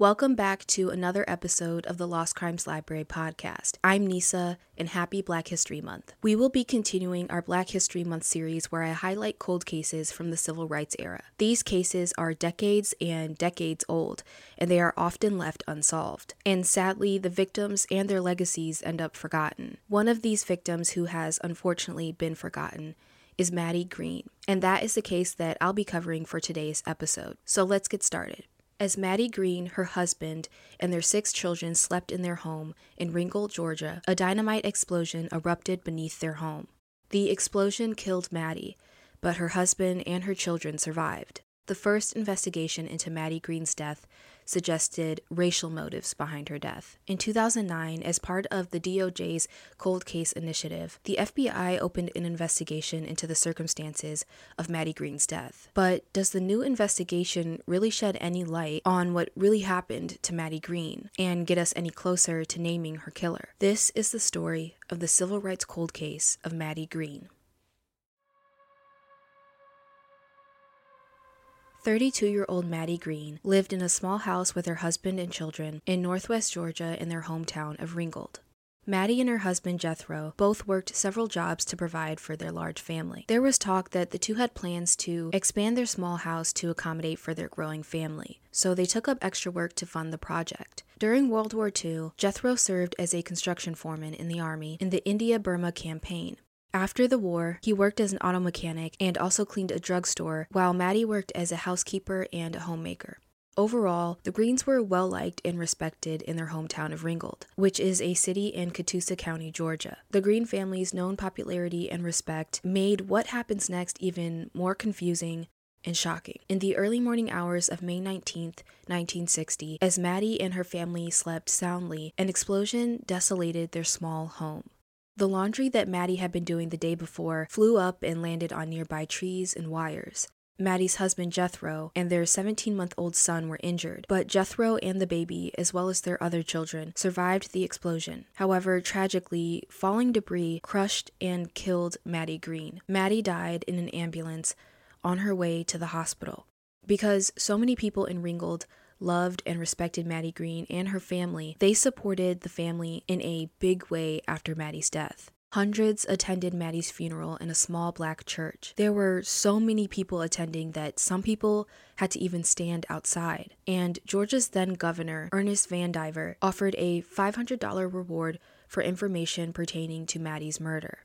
Welcome back to another episode of the Lost Crimes Library podcast. I'm Nisa, and happy Black History Month. We will be continuing our Black History Month series where I highlight cold cases from the civil rights era. These cases are decades and decades old, and they are often left unsolved. And sadly, the victims and their legacies end up forgotten. One of these victims who has unfortunately been forgotten is Mattie Green, and that is the case that I'll be covering for today's episode. So let's get started. As Mattie Green, her husband, and their six children slept in their home in Ringgold, Georgia, a dynamite explosion erupted beneath their home. The explosion killed Mattie, but her husband and her children survived. The first investigation into Mattie Green's death suggested racial motives behind her death. In 2009, as part of the DOJ's cold case initiative, the FBI opened an investigation into the circumstances of Mattie Green's death. But does the new investigation really shed any light on what really happened to Mattie Green and get us any closer to naming her killer? This is the story of the civil rights cold case of Mattie Green. 32 year old Mattie Green lived in a small house with her husband and children in northwest Georgia in their hometown of Ringgold. Mattie and her husband Jethro both worked several jobs to provide for their large family. There was talk that the two had plans to expand their small house to accommodate for their growing family, so they took up extra work to fund the project. During World War II, Jethro served as a construction foreman in the Army in the India Burma campaign. After the war, he worked as an auto mechanic and also cleaned a drugstore, while Mattie worked as a housekeeper and a homemaker. Overall, the Greens were well liked and respected in their hometown of Ringgold, which is a city in Catoosa County, Georgia. The Green family's known popularity and respect made what happens next even more confusing and shocking. In the early morning hours of May 19, 1960, as Mattie and her family slept soundly, an explosion desolated their small home. The laundry that Mattie had been doing the day before flew up and landed on nearby trees and wires. Mattie's husband Jethro and their 17 month old son were injured, but Jethro and the baby, as well as their other children, survived the explosion. However, tragically, falling debris crushed and killed Mattie Green. Mattie died in an ambulance on her way to the hospital. Because so many people in Ringgold loved and respected Mattie Green and her family, they supported the family in a big way after Mattie's death. Hundreds attended Mattie's funeral in a small black church. There were so many people attending that some people had to even stand outside. And Georgia's then governor, Ernest Van Vandiver, offered a $500 reward for information pertaining to Mattie's murder.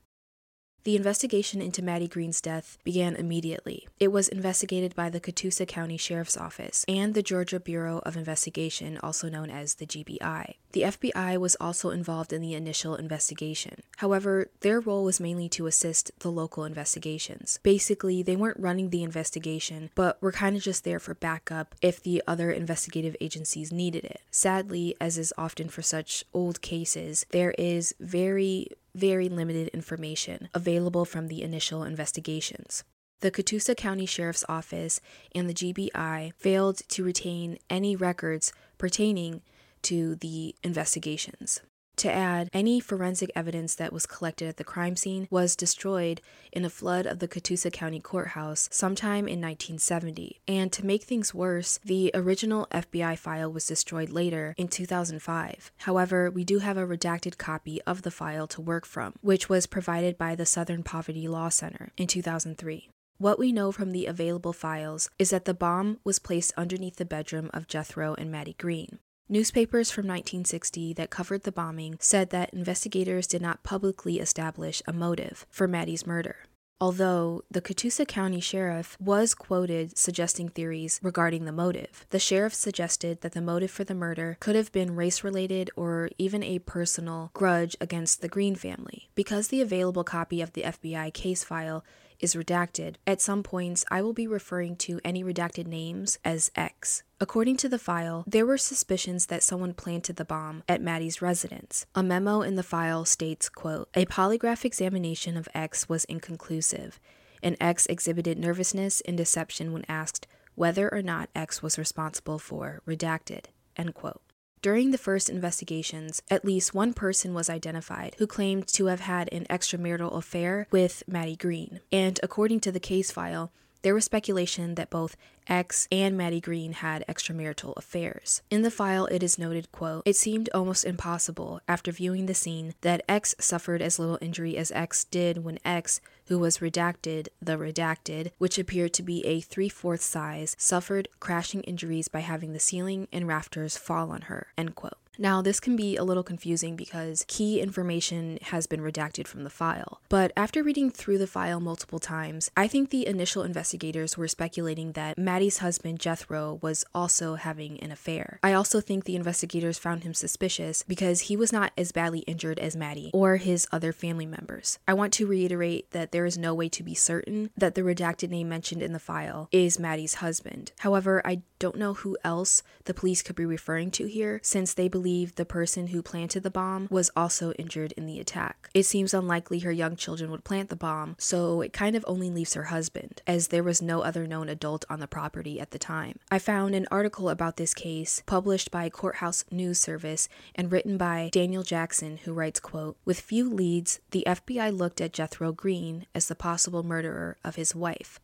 The investigation into Mattie Green's death began immediately. It was investigated by the Catoosa County Sheriff's Office and the Georgia Bureau of Investigation, also known as the GBI. The FBI was also involved in the initial investigation. However, their role was mainly to assist the local investigations. Basically, they weren't running the investigation, but were kind of just there for backup if the other investigative agencies needed it. Sadly, as is often for such old cases, there is very very limited information available from the initial investigations. The Catoosa County Sheriff's Office and the GBI failed to retain any records pertaining to the investigations. To add, any forensic evidence that was collected at the crime scene was destroyed in a flood of the Catoosa County Courthouse sometime in 1970. And to make things worse, the original FBI file was destroyed later in 2005. However, we do have a redacted copy of the file to work from, which was provided by the Southern Poverty Law Center in 2003. What we know from the available files is that the bomb was placed underneath the bedroom of Jethro and Mattie Green. Newspapers from 1960 that covered the bombing said that investigators did not publicly establish a motive for Mattie's murder. Although the Catoosa County Sheriff was quoted suggesting theories regarding the motive. The sheriff suggested that the motive for the murder could have been race related or even a personal grudge against the Green family. Because the available copy of the FBI case file is redacted, at some points I will be referring to any redacted names as X. According to the file, there were suspicions that someone planted the bomb at Mattie's residence. A memo in the file states, quote, "A polygraph examination of X was inconclusive, and X exhibited nervousness and deception when asked whether or not X was responsible for redacted." End quote. During the first investigations, at least one person was identified who claimed to have had an extramarital affair with Mattie Green. And according to the case file, there was speculation that both X and Mattie Green had extramarital affairs. In the file, it is noted, quote, It seemed almost impossible, after viewing the scene, that X suffered as little injury as X did when X, who was redacted, the redacted, which appeared to be a three fourths size, suffered crashing injuries by having the ceiling and rafters fall on her, end quote. Now, this can be a little confusing because key information has been redacted from the file. But after reading through the file multiple times, I think the initial investigators were speculating that Mattie's husband, Jethro, was also having an affair. I also think the investigators found him suspicious because he was not as badly injured as Mattie or his other family members. I want to reiterate that there is no way to be certain that the redacted name mentioned in the file is Mattie's husband. However, I don't know who else the police could be referring to here since they believe the person who planted the bomb was also injured in the attack. It seems unlikely her young children would plant the bomb, so it kind of only leaves her husband, as there was no other known adult on the property at the time. I found an article about this case published by Courthouse News Service and written by Daniel Jackson, who writes, quote, With few leads, the FBI looked at Jethro Green as the possible murderer of his wife,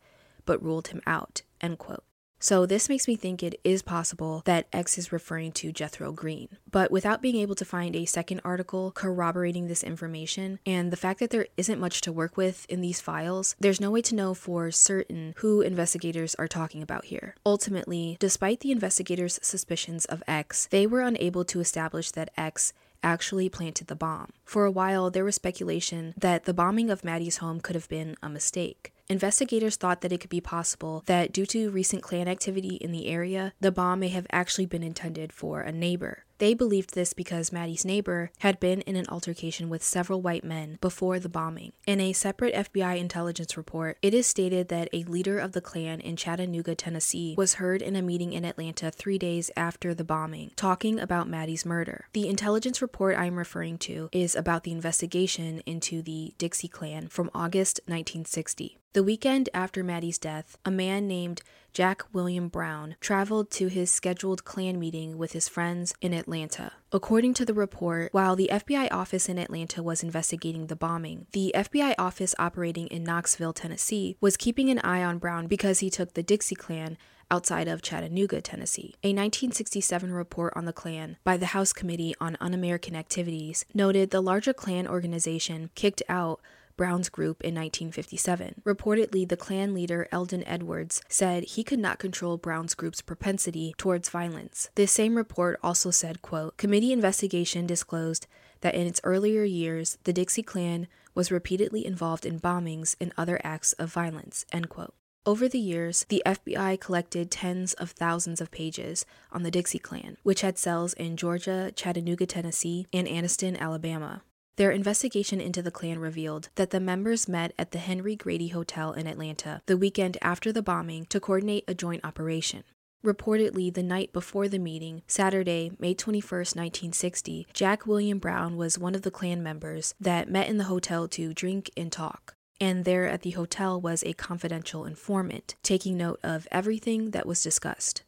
but ruled him out, end quote. So this makes me think it is possible that X is referring to Jethro Green. But without being able to find a second article corroborating this information, and the fact that there isn't much to work with in these files, there's no way to know for certain who investigators are talking about here. Ultimately, despite the investigators' suspicions of X, they were unable to establish that X actually planted the bomb. For a while, there was speculation that the bombing of Mattie's home could have been a mistake. Investigators thought that it could be possible that due to recent Klan activity in the area, the bomb may have actually been intended for a neighbor. They believed this because Mattie's neighbor had been in an altercation with several white men before the bombing. In a separate FBI intelligence report, it is stated that a leader of the Klan in Chattanooga, Tennessee, was heard in a meeting in Atlanta three days after the bombing, talking about Mattie's murder. The intelligence report I'm referring to is about the investigation into the Dixie Klan from August 1960. The weekend after Mattie's death, a man named Jack William Brown traveled to his scheduled Klan meeting with his friends in Atlanta. According to the report, while the FBI office in Atlanta was investigating the bombing, the FBI office operating in Knoxville, Tennessee, was keeping an eye on Brown because he took the Dixie Klan outside of Chattanooga, Tennessee. A 1967 report on the Klan by the House Committee on Un American Activities noted the larger Klan organization kicked out Brown's group in 1957. Reportedly, the Klan leader Eldon Edwards said he could not control Brown's group's propensity towards violence. This same report also said, quote, Committee investigation disclosed that in its earlier years, the Dixie Klan was repeatedly involved in bombings and other acts of violence, end quote. Over the years, the FBI collected tens of thousands of pages on the Dixie Klan, which had cells in Georgia, Chattanooga, Tennessee, and Anniston, Alabama. Their investigation into the Klan revealed that the members met at the Henry Grady Hotel in Atlanta the weekend after the bombing to coordinate a joint operation. Reportedly, the night before the meeting, Saturday, May 21, 1960, Jack William Brown was one of the Klan members that met in the hotel to drink and talk. And there at the hotel was a confidential informant, taking note of everything that was discussed.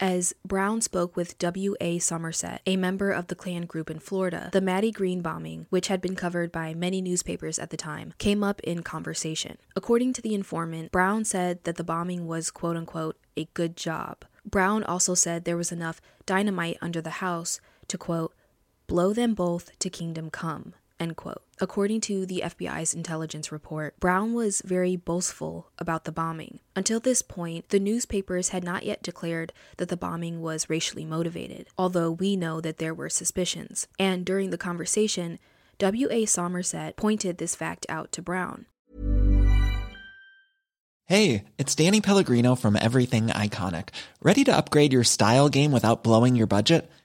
As Brown spoke with W.A. Somerset, a member of the Klan group in Florida, the Mattie Green bombing, which had been covered by many newspapers at the time, came up in conversation. According to the informant, Brown said that the bombing was quote unquote a good job. Brown also said there was enough dynamite under the house to quote, blow them both to kingdom come, End quote. According to the FBI's intelligence report, Brown was very boastful about the bombing. Until this point, the newspapers had not yet declared that the bombing was racially motivated, although we know that there were suspicions. And during the conversation, W.A. Somerset pointed this fact out to Brown. Hey, it's Danny Pellegrino from Everything Iconic. Ready to upgrade your style game without blowing your budget?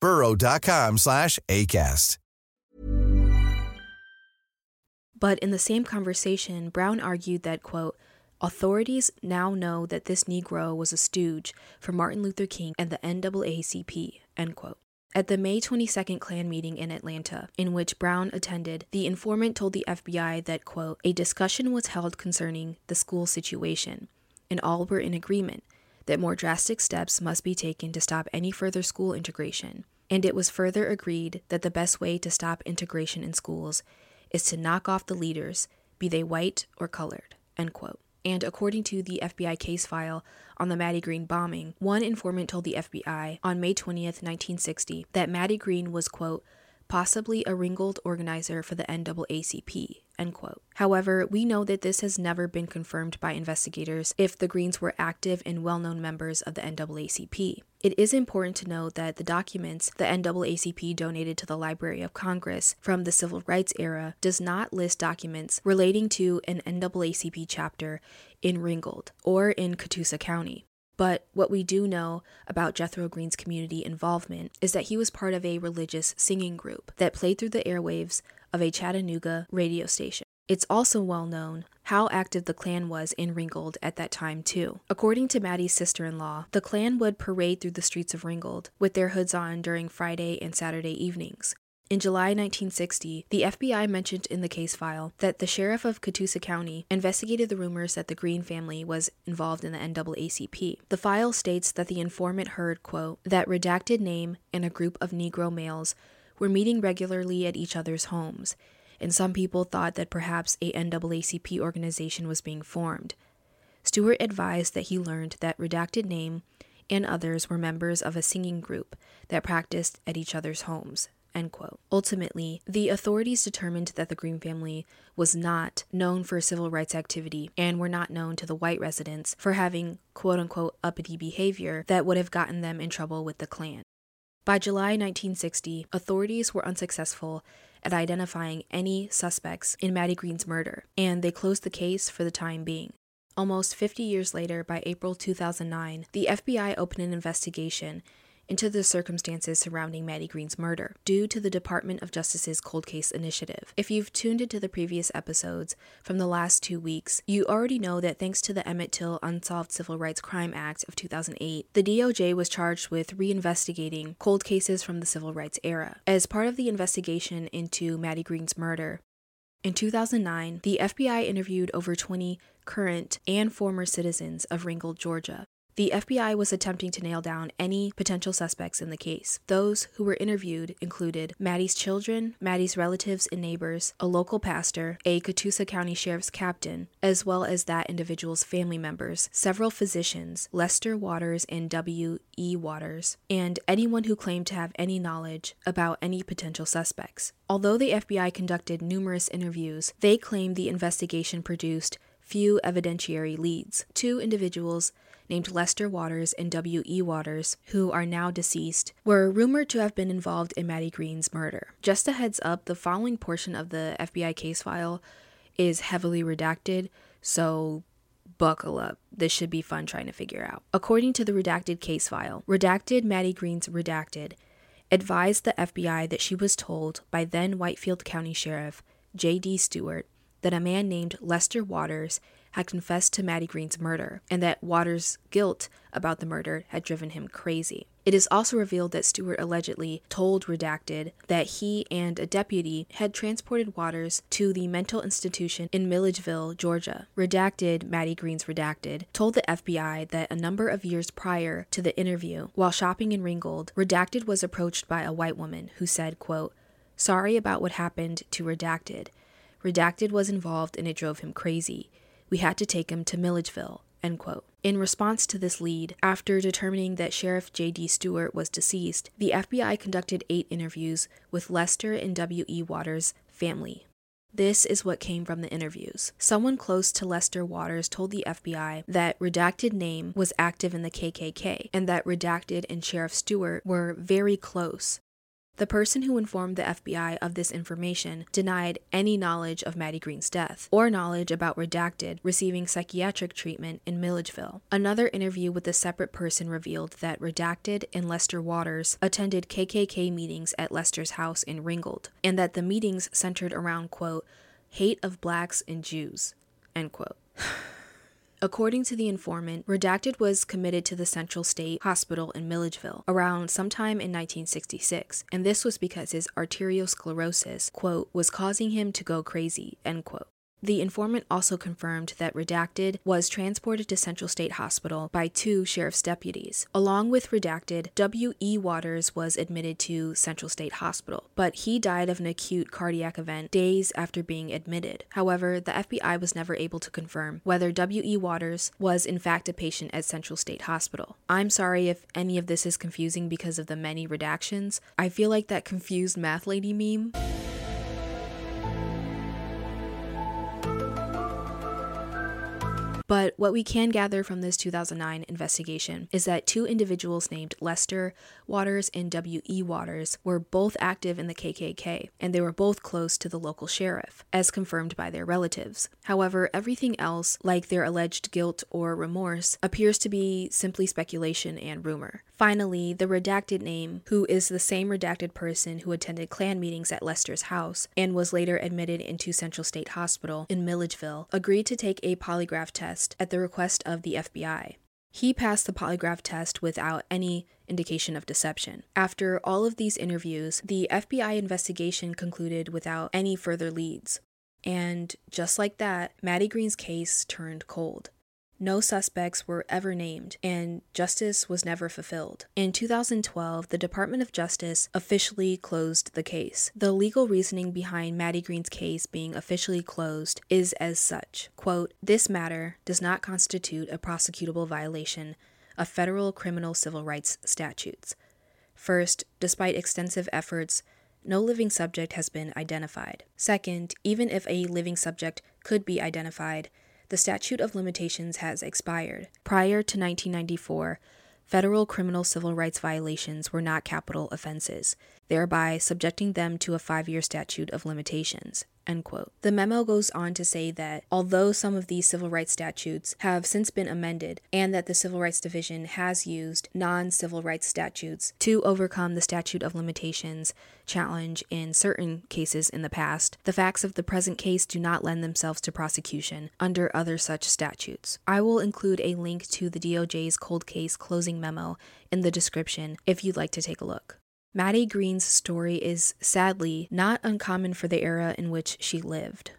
burrow.com slash ACAST. But in the same conversation, Brown argued that, quote, authorities now know that this Negro was a stooge for Martin Luther King and the NAACP, end quote. At the May 22nd Klan meeting in Atlanta, in which Brown attended, the informant told the FBI that, quote, a discussion was held concerning the school situation, and all were in agreement that more drastic steps must be taken to stop any further school integration. And it was further agreed that the best way to stop integration in schools is to knock off the leaders, be they white or colored. And according to the FBI case file on the Mattie Green bombing, one informant told the FBI on May 20th, 1960, that Mattie Green was, quote, possibly a Ringgold organizer for the NAACP, end quote. However, we know that this has never been confirmed by investigators if the Greens were active and well known members of the NAACP. It is important to note that the documents the NAACP donated to the Library of Congress from the Civil Rights era does not list documents relating to an NAACP chapter in Ringgold or in Catoosa County. But what we do know about Jethro Green's community involvement is that he was part of a religious singing group that played through the airwaves of a Chattanooga radio station. It's also well known how active the Klan was in Ringgold at that time, too. According to Mattie's sister in law, the Klan would parade through the streets of Ringgold with their hoods on during Friday and Saturday evenings. In July 1960, the FBI mentioned in the case file that the sheriff of Catoosa County investigated the rumors that the Green family was involved in the NAACP. The file states that the informant heard, quote, that redacted name and a group of Negro males were meeting regularly at each other's homes, and some people thought that perhaps a NAACP organization was being formed. Stewart advised that he learned that redacted name and others were members of a singing group that practiced at each other's homes. End quote. Ultimately, the authorities determined that the Green family was not known for civil rights activity and were not known to the white residents for having quote unquote uppity behavior that would have gotten them in trouble with the Klan. By July 1960, authorities were unsuccessful at identifying any suspects in Mattie Green's murder, and they closed the case for the time being. Almost 50 years later, by April 2009, the FBI opened an investigation into the circumstances surrounding Mattie Green's murder due to the Department of Justice's cold case initiative. If you've tuned into the previous episodes from the last two weeks, you already know that thanks to the Emmett Till Unsolved Civil Rights Crime Act of 2008, the DOJ was charged with reinvestigating cold cases from the civil rights era. As part of the investigation into Mattie Green's murder, in 2009, the FBI interviewed over 20 current and former citizens of Ringgold, Georgia. The FBI was attempting to nail down any potential suspects in the case. Those who were interviewed included Mattie's children, Mattie's relatives and neighbors, a local pastor, a Catoosa County Sheriff's captain, as well as that individual's family members, several physicians, Lester Waters and W. E. Waters, and anyone who claimed to have any knowledge about any potential suspects. Although the FBI conducted numerous interviews, they claimed the investigation produced few evidentiary leads. Two individuals named Lester Waters and W.E. Waters, who are now deceased, were rumored to have been involved in Mattie Green's murder. Just a heads up, the following portion of the FBI case file is heavily redacted, so buckle up. This should be fun trying to figure out. According to the redacted case file, redacted Mattie Green's redacted advised the FBI that she was told by then Whitfield County Sheriff J.D. Stewart that a man named Lester Waters had confessed to Mattie Green's murder, and that Waters' guilt about the murder had driven him crazy. It is also revealed that Stewart allegedly told Redacted that he and a deputy had transported Waters to the mental institution in Milledgeville, Georgia. Redacted, Mattie Green's Redacted, told the FBI that a number of years prior to the interview, while shopping in Ringgold, Redacted was approached by a white woman who said, quote, Sorry about what happened to Redacted. Redacted was involved and it drove him crazy. We had to take him to Milledgeville. End quote. In response to this lead, after determining that Sheriff J.D. Stewart was deceased, the FBI conducted eight interviews with Lester and W.E. Waters' family. This is what came from the interviews. Someone close to Lester Waters told the FBI that Redacted Name was active in the KKK and that Redacted and Sheriff Stewart were very close. The person who informed the FBI of this information denied any knowledge of Mattie Green's death or knowledge about Redacted receiving psychiatric treatment in Milledgeville. Another interview with a separate person revealed that Redacted and Lester Waters attended KKK meetings at Lester's house in Ringgold, and that the meetings centered around, quote, hate of blacks and Jews, end quote. According to the informant, Redacted was committed to the Central State Hospital in Milledgeville around sometime in 1966, and this was because his arteriosclerosis, quote, was causing him to go crazy, end quote. The informant also confirmed that Redacted was transported to Central State Hospital by two sheriff's deputies. Along with Redacted, W.E. Waters was admitted to Central State Hospital, but he died of an acute cardiac event days after being admitted. However, the FBI was never able to confirm whether W.E. Waters was in fact a patient at Central State Hospital. I'm sorry if any of this is confusing because of the many redactions. I feel like that confused math lady meme. But what we can gather from this 2009 investigation is that two individuals named Lester Waters and W.E. Waters were both active in the KKK, and they were both close to the local sheriff, as confirmed by their relatives. However, everything else, like their alleged guilt or remorse, appears to be simply speculation and rumor. Finally, the redacted name, who is the same redacted person who attended Klan meetings at Lester's house and was later admitted into Central State Hospital in Milledgeville, agreed to take a polygraph test at the request of the FBI. He passed the polygraph test without any indication of deception. After all of these interviews, the FBI investigation concluded without any further leads. And just like that, Mattie Green's case turned cold. No suspects were ever named, and justice was never fulfilled. In 2012, the Department of Justice officially closed the case. The legal reasoning behind Mattie Green's case being officially closed is as such quote, This matter does not constitute a prosecutable violation of federal criminal civil rights statutes. First, despite extensive efforts, no living subject has been identified. Second, even if a living subject could be identified, the statute of limitations has expired. Prior to 1994, federal criminal civil rights violations were not capital offenses, thereby subjecting them to a five year statute of limitations. End quote. The memo goes on to say that although some of these civil rights statutes have since been amended and that the Civil Rights Division has used non civil rights statutes to overcome the statute of limitations challenge in certain cases in the past, the facts of the present case do not lend themselves to prosecution under other such statutes. I will include a link to the DOJ's cold case closing memo in the description if you'd like to take a look. Mattie Green's story is sadly not uncommon for the era in which she lived.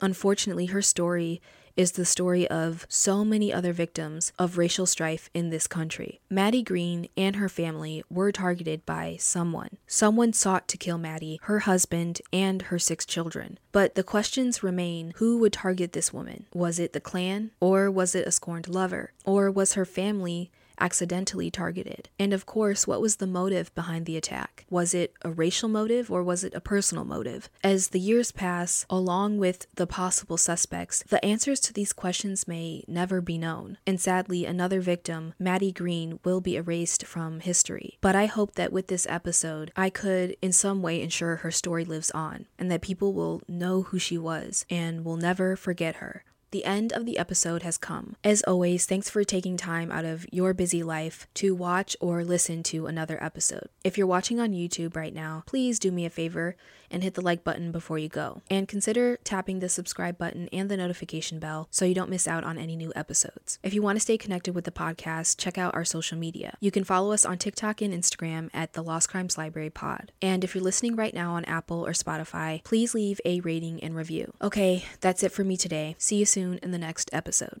Unfortunately, her story is the story of so many other victims of racial strife in this country. Mattie Green and her family were targeted by someone. Someone sought to kill Mattie, her husband, and her six children. But the questions remain who would target this woman? Was it the Klan? Or was it a scorned lover? Or was her family accidentally targeted? And of course, what was the motive behind the attack? Was it a racial motive or was it a personal motive? As the years pass, along with the possible suspects, the answers to these questions may never be known. And sadly, another victim, Mattie Green, will be erased from history. But I hope that with this episode, I could in some way ensure her story lives on and that people will know who she was and will never forget her. The end of the episode has come. As always, thanks for taking time out of your busy life to watch or listen to another episode. If you're watching on YouTube right now, please do me a favor and hit the like button before you go. And consider tapping the subscribe button and the notification bell so you don't miss out on any new episodes. If you want to stay connected with the podcast, check out our social media. You can follow us on TikTok and Instagram at the Lost Crimes Library Pod. And if you're listening right now on Apple or Spotify, please leave a rating and review. Okay, that's it for me today. See you soon in the next episode.